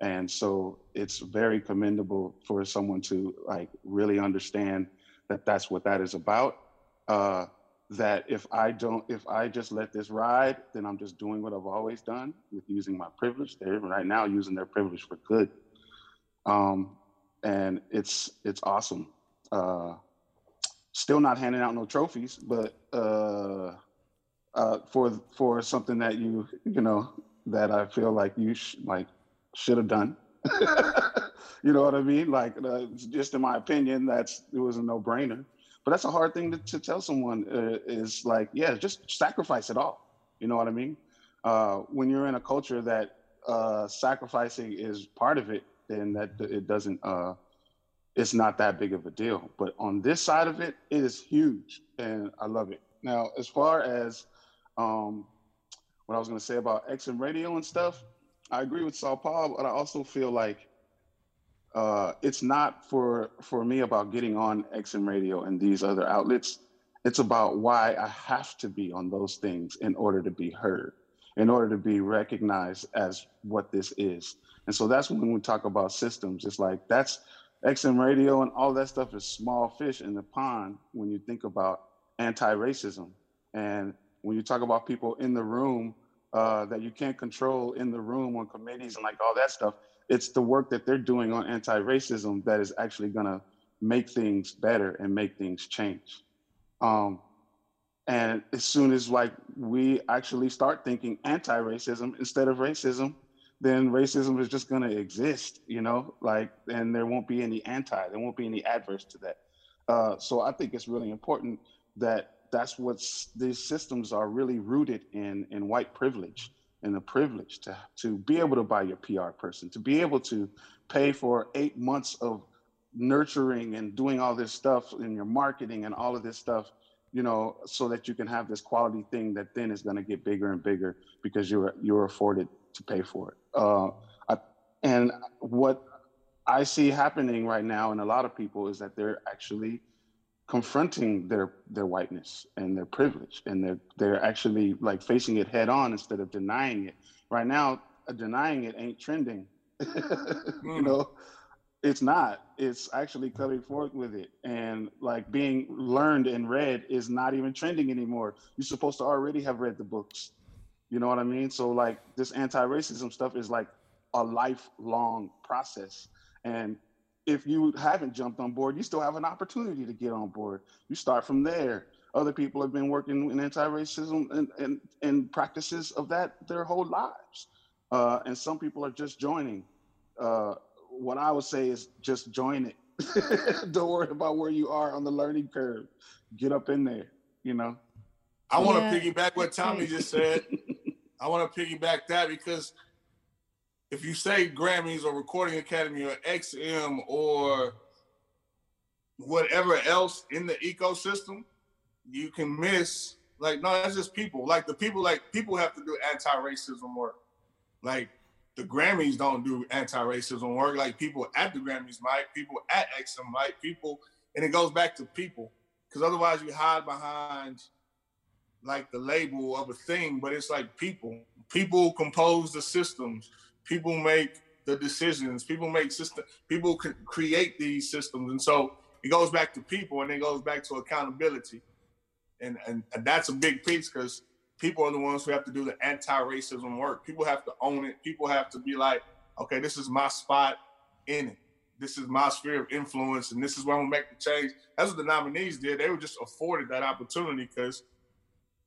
S9: And so it's very commendable for someone to like really understand that that's what that is about. Uh, that if I don't, if I just let this ride, then I'm just doing what I've always done with using my privilege. They're right now using their privilege for good. Um, and it's it's awesome. Uh, still not handing out no trophies, but uh, uh, for for something that you you know that I feel like you sh- like should have done. you know what I mean? Like uh, just in my opinion, that's it was a no brainer but that's a hard thing to, to tell someone uh, is like yeah just sacrifice it all. You know what i mean? Uh, when you're in a culture that uh, sacrificing is part of it then that it doesn't uh, it's not that big of a deal. But on this side of it it is huge and i love it. Now as far as um, what i was going to say about XM radio and stuff i agree with saul paul but i also feel like uh, it's not for for me about getting on XM radio and these other outlets. It's about why I have to be on those things in order to be heard, in order to be recognized as what this is. And so that's when we talk about systems. It's like that's XM radio and all that stuff is small fish in the pond when you think about anti-racism. And when you talk about people in the room uh, that you can't control in the room on committees and like all that stuff, it's the work that they're doing on anti-racism that is actually going to make things better and make things change. Um, and as soon as like we actually start thinking anti-racism instead of racism, then racism is just going to exist, you know, like, and there won't be any anti, there won't be any adverse to that. Uh, so I think it's really important that that's what these systems are really rooted in in white privilege and the privilege to, to be able to buy your PR person, to be able to pay for eight months of nurturing and doing all this stuff in your marketing and all of this stuff, you know, so that you can have this quality thing that then is going to get bigger and bigger because you're you're afforded to pay for it. Uh, I, and what I see happening right now in a lot of people is that they're actually confronting their their whiteness and their privilege and they're they're actually like facing it head on instead of denying it. Right now uh, denying it ain't trending you hmm. know? It's not. It's actually coming forth with it. And like being learned and read is not even trending anymore. You're supposed to already have read the books. You know what i mean? So like this anti-racism stuff is like a lifelong process. And if you haven't jumped on board, you still have an opportunity to get on board. You start from there. Other people have been working in anti-racism and, and, and practices of that their whole lives. Uh, and some people are just joining. Uh, what I would say is just join it. Don't worry about where you are on the learning curve. Get up in there, you know.
S11: I want to yeah. piggyback what Tommy just said. I want to piggyback that because if you say Grammys or Recording Academy or XM or whatever else in the ecosystem, you can miss like no, that's just people. Like the people, like people have to do anti-racism work. Like the Grammys don't do anti-racism work. Like people at the Grammys might, people at XM might, people, and it goes back to people. Because otherwise you hide behind like the label of a thing, but it's like people. People compose the systems. People make the decisions. People make system. People can create these systems, and so it goes back to people, and it goes back to accountability, and and, and that's a big piece because people are the ones who have to do the anti-racism work. People have to own it. People have to be like, okay, this is my spot in it. This is my sphere of influence, and this is where I'm gonna make the change. That's what the nominees did. They were just afforded that opportunity because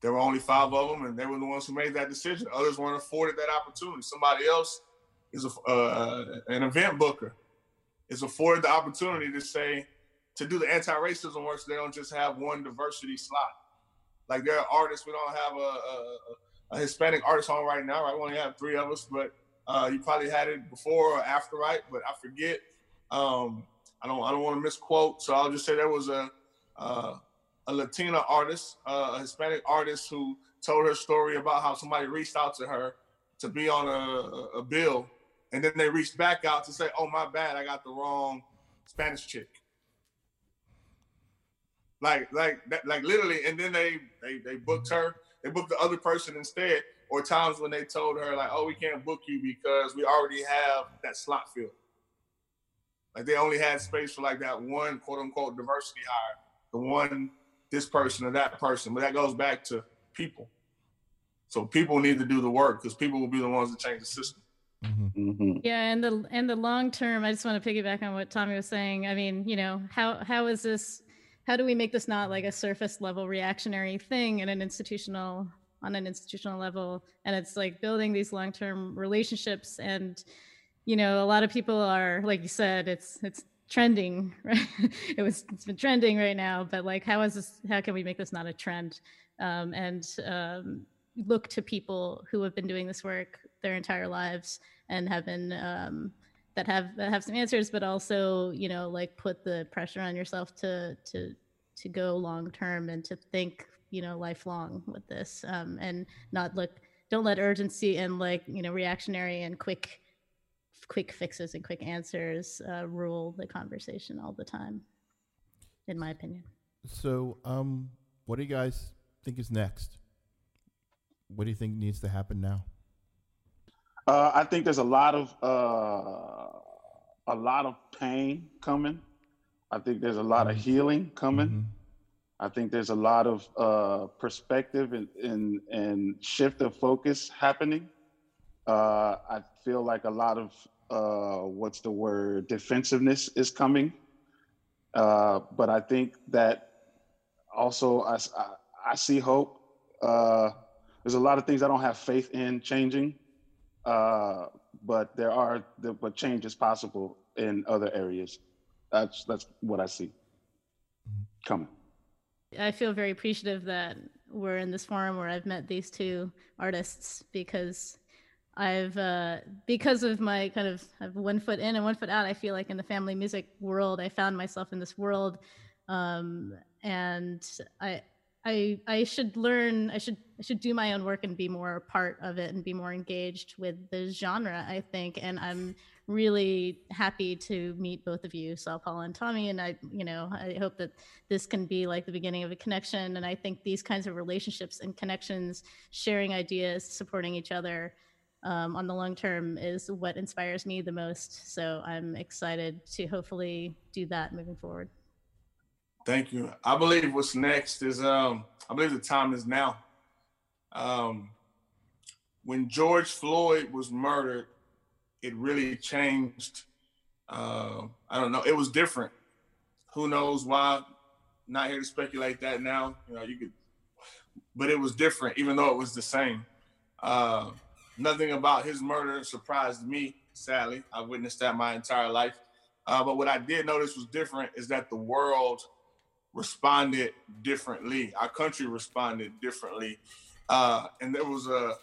S11: there were only five of them, and they were the ones who made that decision. Others weren't afforded that opportunity. Somebody else is a, uh, an event booker is afforded the opportunity to say to do the anti-racism work. So they don't just have one diversity slot. Like there are artists. We don't have a, a, a Hispanic artist on right now. Right, we only have three of us, but uh, you probably had it before or after, right? But I forget. Um, I don't. I don't want to misquote, so I'll just say there was a uh, a Latina artist, uh, a Hispanic artist who told her story about how somebody reached out to her to be on a, a bill, and then they reached back out to say, "Oh, my bad, I got the wrong Spanish chick." Like, like, that, like, literally, and then they they they booked her. They booked the other person instead. Or times when they told her like, "Oh, we can't book you because we already have that slot filled." Like they only had space for like that one quote unquote diversity hire, the one this person or that person. But that goes back to people. So people need to do the work because people will be the ones that change the system.
S9: Mm-hmm.
S10: Yeah, and the and the long term, I just want to piggyback on what Tommy was saying. I mean, you know, how how is this? How do we make this not like a surface level reactionary thing in an institutional on an institutional level? And it's like building these long term relationships. And you know, a lot of people are like you said, it's it's trending, right? it was it's been trending right now, but like, how is this? How can we make this not a trend? Um, and um, look to people who have been doing this work their entire lives and have been um, that have that have some answers, but also you know like put the pressure on yourself to to to go long term and to think you know lifelong with this um, and not look don't let urgency and like you know reactionary and quick quick fixes and quick answers uh, rule the conversation all the time in my opinion
S2: So, um, what do you guys think is next? What do you think needs to happen now?
S9: Uh, I think there's a lot of uh, a lot of pain coming. I think there's a lot of healing coming. I think there's a lot of uh, perspective and, and and shift of focus happening. Uh, I feel like a lot of uh, what's the word defensiveness is coming. Uh, but I think that also I I see hope. Uh, there's a lot of things I don't have faith in changing, uh, but there are the, but possible in other areas. That's that's what I see coming.
S10: I feel very appreciative that we're in this forum where I've met these two artists because I've uh, because of my kind of have one foot in and one foot out. I feel like in the family music world, I found myself in this world, um, and I I I should learn. I should I should do my own work and be more part of it and be more engaged with the genre. I think, and I'm really happy to meet both of you, Saul Paul and Tommy. And I, you know, I hope that this can be like the beginning of a connection. And I think these kinds of relationships and connections, sharing ideas, supporting each other um, on the long term is what inspires me the most. So I'm excited to hopefully do that moving forward.
S11: Thank you. I believe what's next is um I believe the time is now. Um when George Floyd was murdered, it really changed uh I don't know, it was different. Who knows why? Not here to speculate that now. You know, you could but it was different, even though it was the same. Uh nothing about his murder surprised me, sadly. I've witnessed that my entire life. Uh, but what I did notice was different is that the world responded differently. Our country responded differently, uh, and there was a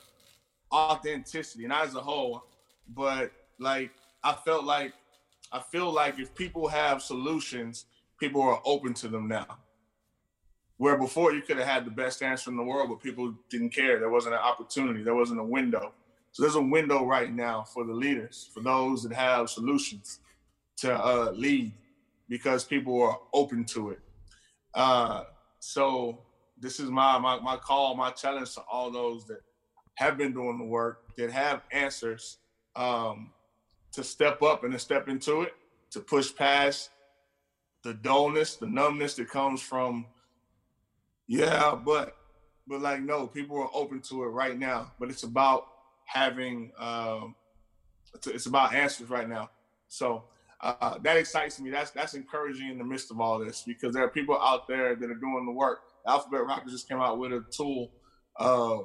S11: authenticity, not as a whole, but like I felt like I feel like if people have solutions, people are open to them now. Where before you could have had the best answer in the world, but people didn't care. There wasn't an opportunity. There wasn't a window. So there's a window right now for the leaders, for those that have solutions to uh, lead, because people are open to it. Uh, so this is my, my my call, my challenge to all those that have been doing the work, that have answers, um, to step up and to step into it, to push past the dullness, the numbness that comes from, yeah, but, but like, no, people are open to it right now. But it's about having, um, it's, it's about answers right now. So uh, that excites me. That's that's encouraging in the midst of all this because there are people out there that are doing the work. Alphabet Rockers just came out with a tool. Uh,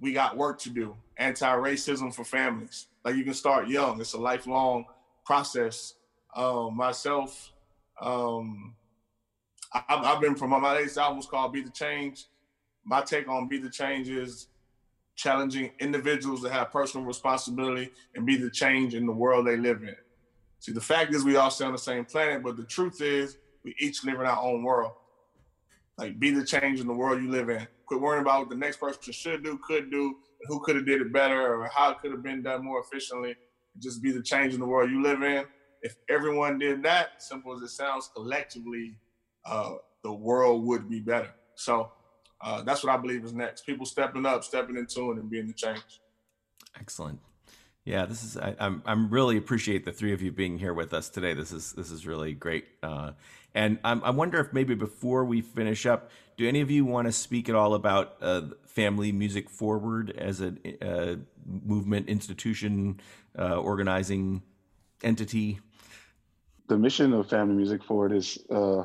S11: we got work to do. Anti-racism for families. Like you can start young. It's a lifelong process. Um, myself, um, I, I've been from my latest album was called "Be the Change." My take on "Be the Change" is challenging individuals to have personal responsibility and be the change in the world they live in. See, the fact is we all stay on the same planet, but the truth is we each live in our own world. Like be the change in the world you live in. Quit worrying about what the next person should do, could do, who could have did it better, or how it could have been done more efficiently. Just be the change in the world you live in. If everyone did that, simple as it sounds, collectively, uh, the world would be better. So uh, that's what I believe is next. People stepping up, stepping into it, and being the change.
S6: Excellent. Yeah, this is I, am I'm, I'm really appreciate the three of you being here with us today. This is this is really great. Uh, and I'm, I wonder if maybe before we finish up, do any of you want to speak at all about uh, Family Music Forward as a, movement, institution, uh, organizing entity?
S9: The mission of Family Music Forward is uh,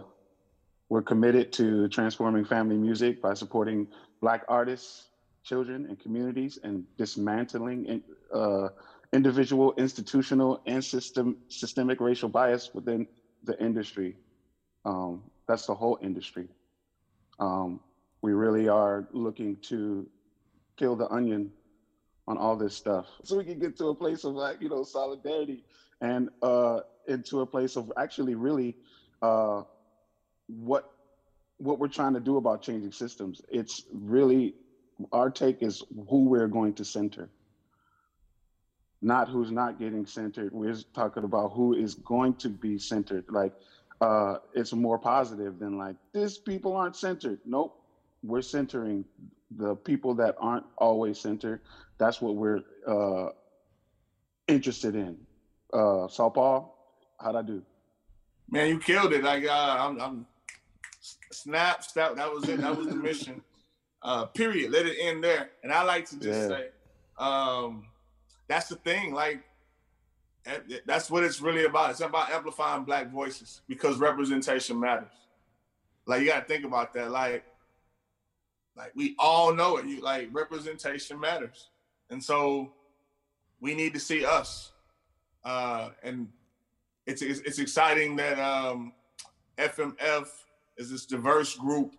S9: we're committed to transforming family music by supporting Black artists, children, and communities, and dismantling uh, individual, institutional, and system systemic racial bias within the industry. Um, that's the whole industry. Um, we really are looking to peel the onion on all this stuff, so we can get to a place of like you know solidarity and uh, into a place of actually really uh, what what we're trying to do about changing systems. It's really our take is who we're going to center not who's not getting centered. We're talking about who is going to be centered. Like uh, it's more positive than like this people aren't centered. Nope, we're centering the people that aren't always centered. That's what we're uh, interested in. Uh, Saul Paul, how'd I do?
S11: Man, you killed it. Like uh, I'm, I'm snaps. That that was it. That was the mission. Uh, period. Let it end there. And I like to just yeah. say, um, that's the thing. Like that's what it's really about. It's about amplifying black voices because representation matters. Like you gotta think about that. Like, like we all know it. You like representation matters. And so we need to see us. Uh and it's it's, it's exciting that um FMF is this diverse group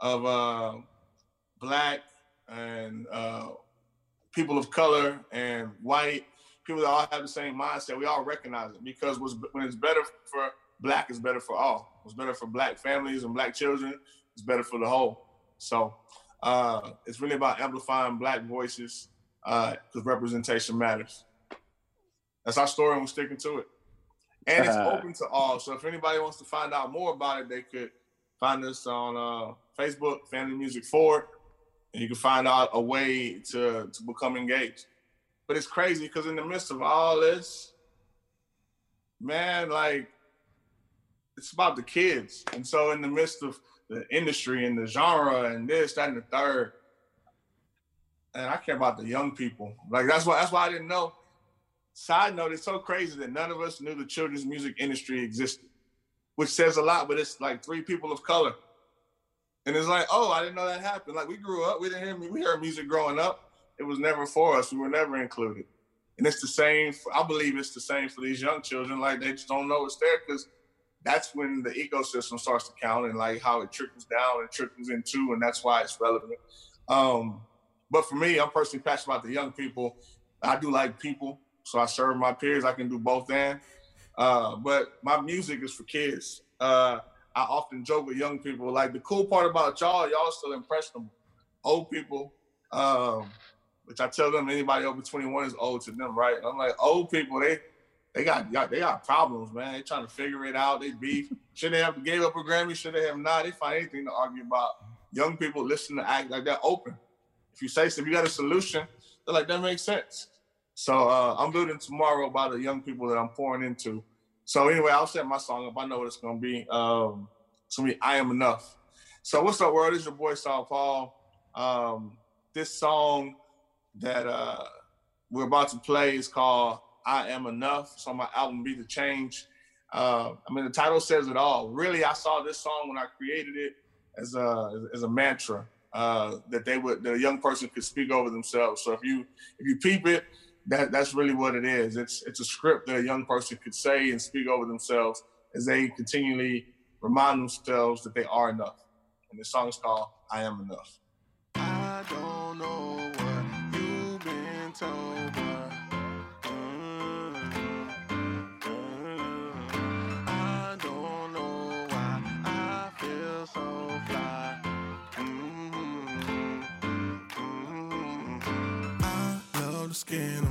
S11: of uh black and uh people of color and white people that all have the same mindset. We all recognize it because when it's better for black, it's better for all. What's better for black families and black children, it's better for the whole. So uh, it's really about amplifying black voices because uh, representation matters. That's our story, and we're sticking to it. And it's open to all. So if anybody wants to find out more about it, they could find us on uh, Facebook, Family Music Forward and you can find out a way to to become engaged. But it's crazy because in the midst of all this, man, like it's about the kids. And so in the midst of the industry and the genre and this, that, and the third, and I care about the young people. Like that's why that's why I didn't know. Side note, it's so crazy that none of us knew the children's music industry existed, which says a lot, but it's like three people of color and it's like, oh, I didn't know that happened. Like we grew up, we didn't hear. We heard music growing up. It was never for us. We were never included. And it's the same. For, I believe it's the same for these young children. Like they just don't know it's there because that's when the ecosystem starts to count and like how it trickles down and trickles into, and that's why it's relevant. Um, but for me, I'm personally passionate about the young people. I do like people, so I serve my peers. I can do both and. Uh, but my music is for kids. Uh,
S12: I often joke with young people, like the cool part about y'all, y'all still impressionable. Old people, um, which I tell them anybody over 21 is old to them, right? I'm like, old people, they they got, they got problems, man. They trying to figure it out. They beef. Should they have gave up a Grammy? Should they have not? They find anything to argue about. Young people listen to act like they're open. If you say something, you got a solution, they're like that makes sense. So uh, I'm building tomorrow about the young people that I'm pouring into. So anyway, I'll set my song up. I know what it's gonna be. Um, it's gonna be I Am Enough. So what's up, world? It's your boy Saul Paul. Um, this song that uh, we're about to play is called I Am Enough. It's on my album Be the Change. Uh, I mean, the title says it all. Really, I saw this song when I created it as a as a mantra uh, that they would that a young person could speak over themselves. So if you if you peep it, that that's really what it is. It's it's a script that a young person could say and speak over themselves as they continually remind themselves that they are enough. And the song is called "I Am Enough."
S11: I don't know what you've been told, but mm, mm, I don't know why I feel so fly. Mm, mm, I love the skin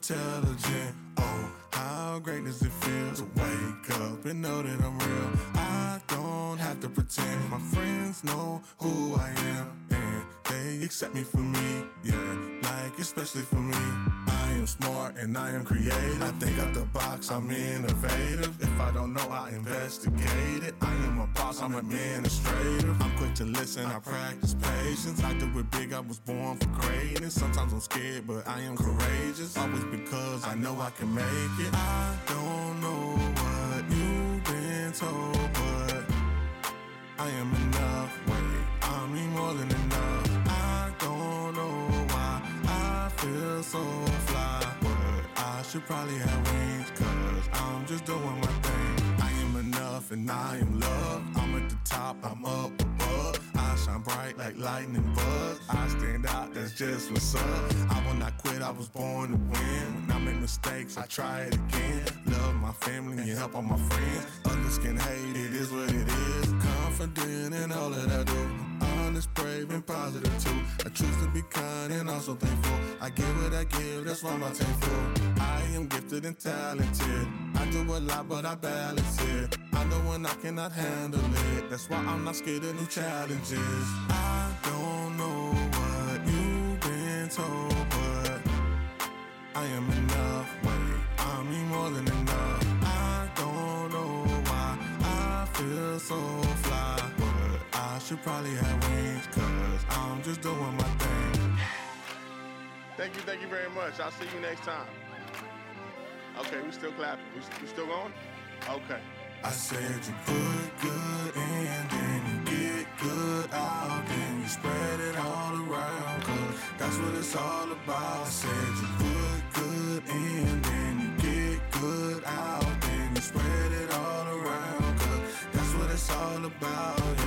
S11: intelligent. Oh, how great does it feel to wake up and know that I'm real? I don't have to pretend. My friends know who I am, and they accept me for me. Yeah, like especially for me. I am smart and I am creative. I think out the box, I'm innovative. If I don't know, I investigate it. I am a boss, I'm a administrative. I'm quick to listen, I practice patience. I do it big, I was born for greatness. Sometimes I'm scared, but I am courageous. Always because I know I can make it. I don't know what you've been told, but I am enough. Wait, I mean more than enough. I don't know why I feel so fly, but I should probably have wings, cause I'm just doing my thing. Enough and I am love. I'm at the top, I'm up above. I shine bright like lightning bugs. I stand out, that's just what's up. I will not quit, I was born to win. When I make mistakes, I try it again. Love my family and help all my friends. Others can hate, it is what it is. Confident in all that I do. Honest, brave, and positive too. I choose to be kind and also thankful. I give what I give, that's why team full. I am gifted and talented. I do a lot, but I balance it. I know when I cannot handle it. That's why I'm not scared of new challenges. I don't know what you've been told, but I am enough. Wait, I mean more than enough. I don't know why I feel so should probably have wings, cause I'm just doing my thing.
S12: Thank you, thank you very much. I'll see you next time. Okay, we still clapping. We, we still going? Okay.
S11: I said you put good in, then you get good out, then you spread it all around, cause that's what it's all about. I said you put good in, then you get good out, then you spread it all around, cause that's what it's all about,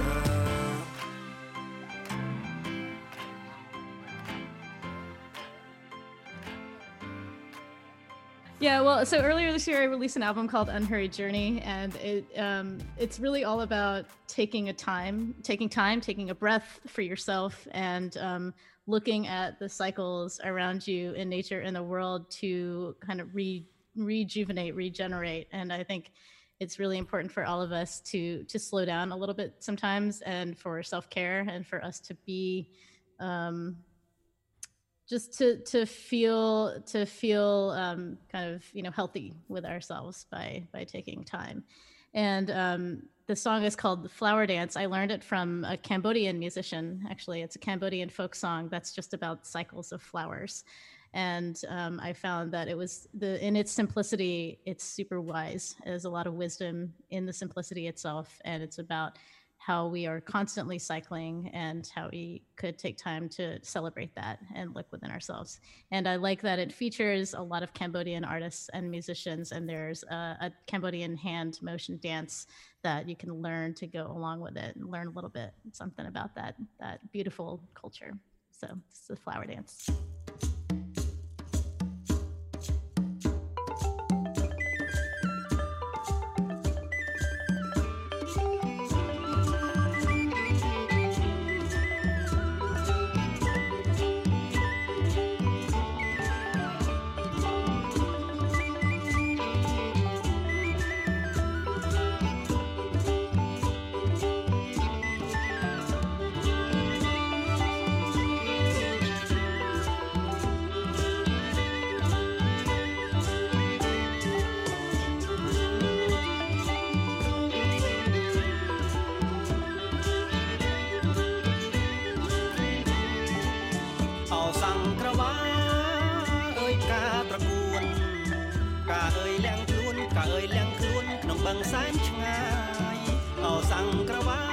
S11: Yeah,
S10: well, so earlier this year I released an album called Unhurried Journey, and it um, it's really all about taking a time, taking time, taking a breath for yourself, and um, looking at the cycles around you in nature and the world to kind of re- rejuvenate, regenerate. And I think it's really important for all of us to to slow down a little bit sometimes, and for self care, and for us to be. Um, just to to feel to feel um, kind of you know healthy with ourselves by by taking time. And um, the song is called flower dance. I learned it from a cambodian musician actually. It's a cambodian folk song that's just about cycles of flowers. And um, i found that it was the in its simplicity it's super wise. There's a lot of wisdom in the simplicity itself and it's about how we are constantly cycling and how we could take time to celebrate that and look within ourselves. And I like that it features a lot of Cambodian artists and musicians, and there's a, a Cambodian hand motion dance that you can learn to go along with it and learn a little bit something about that that beautiful culture. So it's the flower dance.
S13: កាអើយលៀងខ្លួនកាអើយលៀងខ្លួនក្នុងបឹងសែនឆ្ងាយអោសង្ក្រវា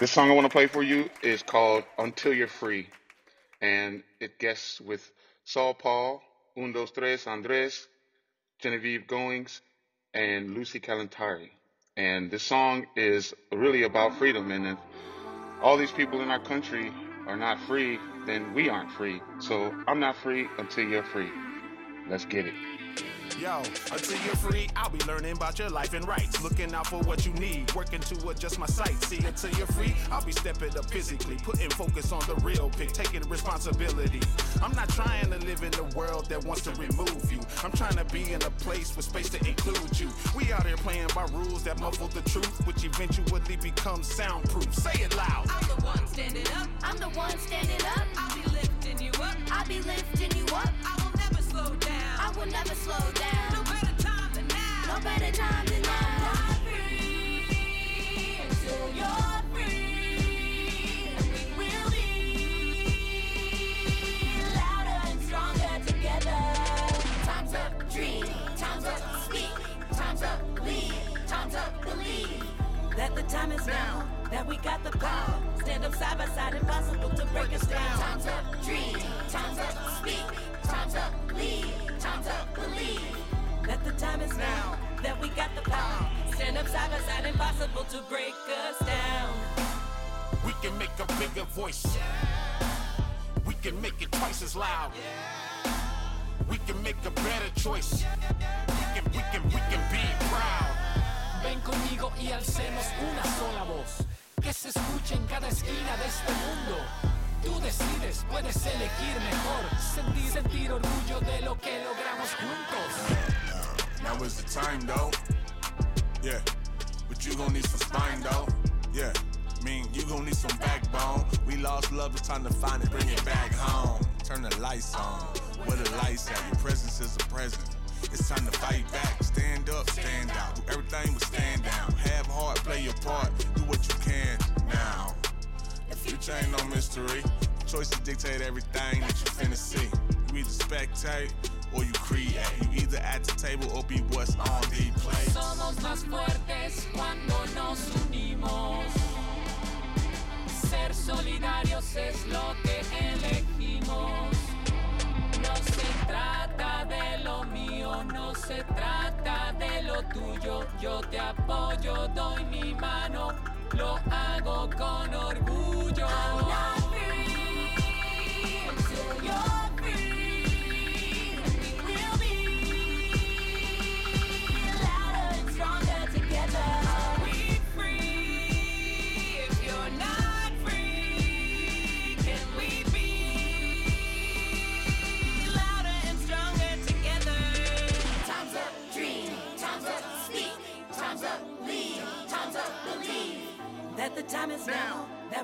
S14: This song I want to play for you is called Until You're Free. And it guests with Saul Paul, Un Dos Tres Andres, Genevieve Goings, and Lucy Kalantari. And this song is really about freedom. And if all these people in our country are not free, then we aren't free. So I'm not free until you're free. Let's get it.
S15: Yo, until you're free, I'll be learning about your life and rights. Looking out for what you need, working to adjust my sight. See, until you're free, I'll be stepping up physically, putting focus on the real pick, taking responsibility. I'm not trying to live in a world that wants to remove you. I'm trying to be in a place with space to include you. We out here playing by rules that muffle the truth, which eventually becomes soundproof. Say it loud.
S1: I'm the one standing up. I'm the one standing up. I'll be lifting you up. I'll be lifting you up. I will never slow down. I will never slow down. No better time than now. No better time than now. Free until you're
S15: either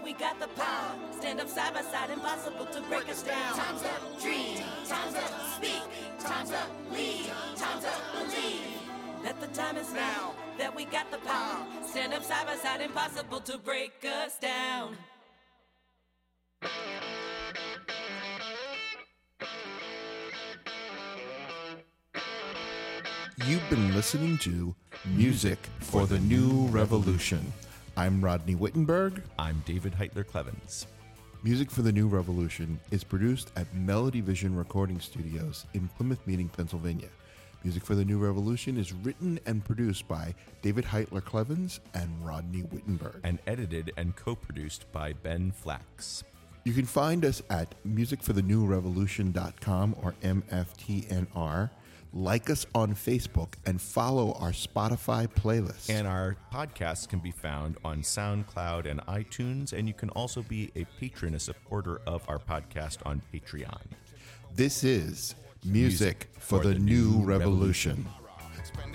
S1: we got the power. Stand up side by side, impossible to break us down.
S8: Time's up, dream. Time's up, speak. Time's up, lead. Time's up, believe.
S1: That the time is now, that we got the power. Stand up side by side, impossible to break us down.
S2: You've been listening to Music for the New Revolution. I'm Rodney Whittenberg.
S6: I'm David Heitler Klevans.
S2: Music for the New Revolution is produced at Melody Vision Recording Studios in Plymouth Meeting, Pennsylvania. Music for the New Revolution is written and produced by David Heitler Klevans and Rodney Whittenberg.
S6: And edited and co produced by Ben Flax.
S2: You can find us at musicforthenewrevolution.com or MFTNR. Like us on Facebook and follow our Spotify playlist.
S6: And our podcasts can be found on SoundCloud and iTunes, and you can also be a patron, a supporter of our podcast on Patreon.
S2: This is Music, for, the, New Revolution.
S15: Spend